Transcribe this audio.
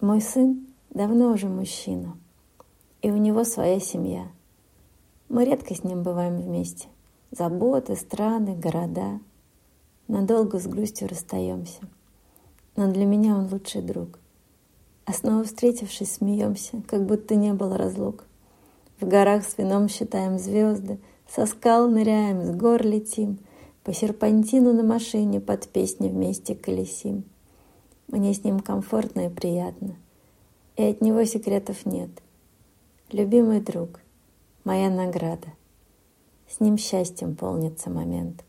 Мой сын давно уже мужчина, и у него своя семья. Мы редко с ним бываем вместе. Заботы, страны, города. Надолго с грустью расстаемся. Но для меня он лучший друг. А снова встретившись, смеемся, как будто не было разлук. В горах с вином считаем звезды, со скал ныряем, с гор летим, по серпантину на машине под песни вместе колесим. Мне с ним комфортно и приятно, и от него секретов нет. Любимый друг — моя награда. С ним счастьем полнится момент.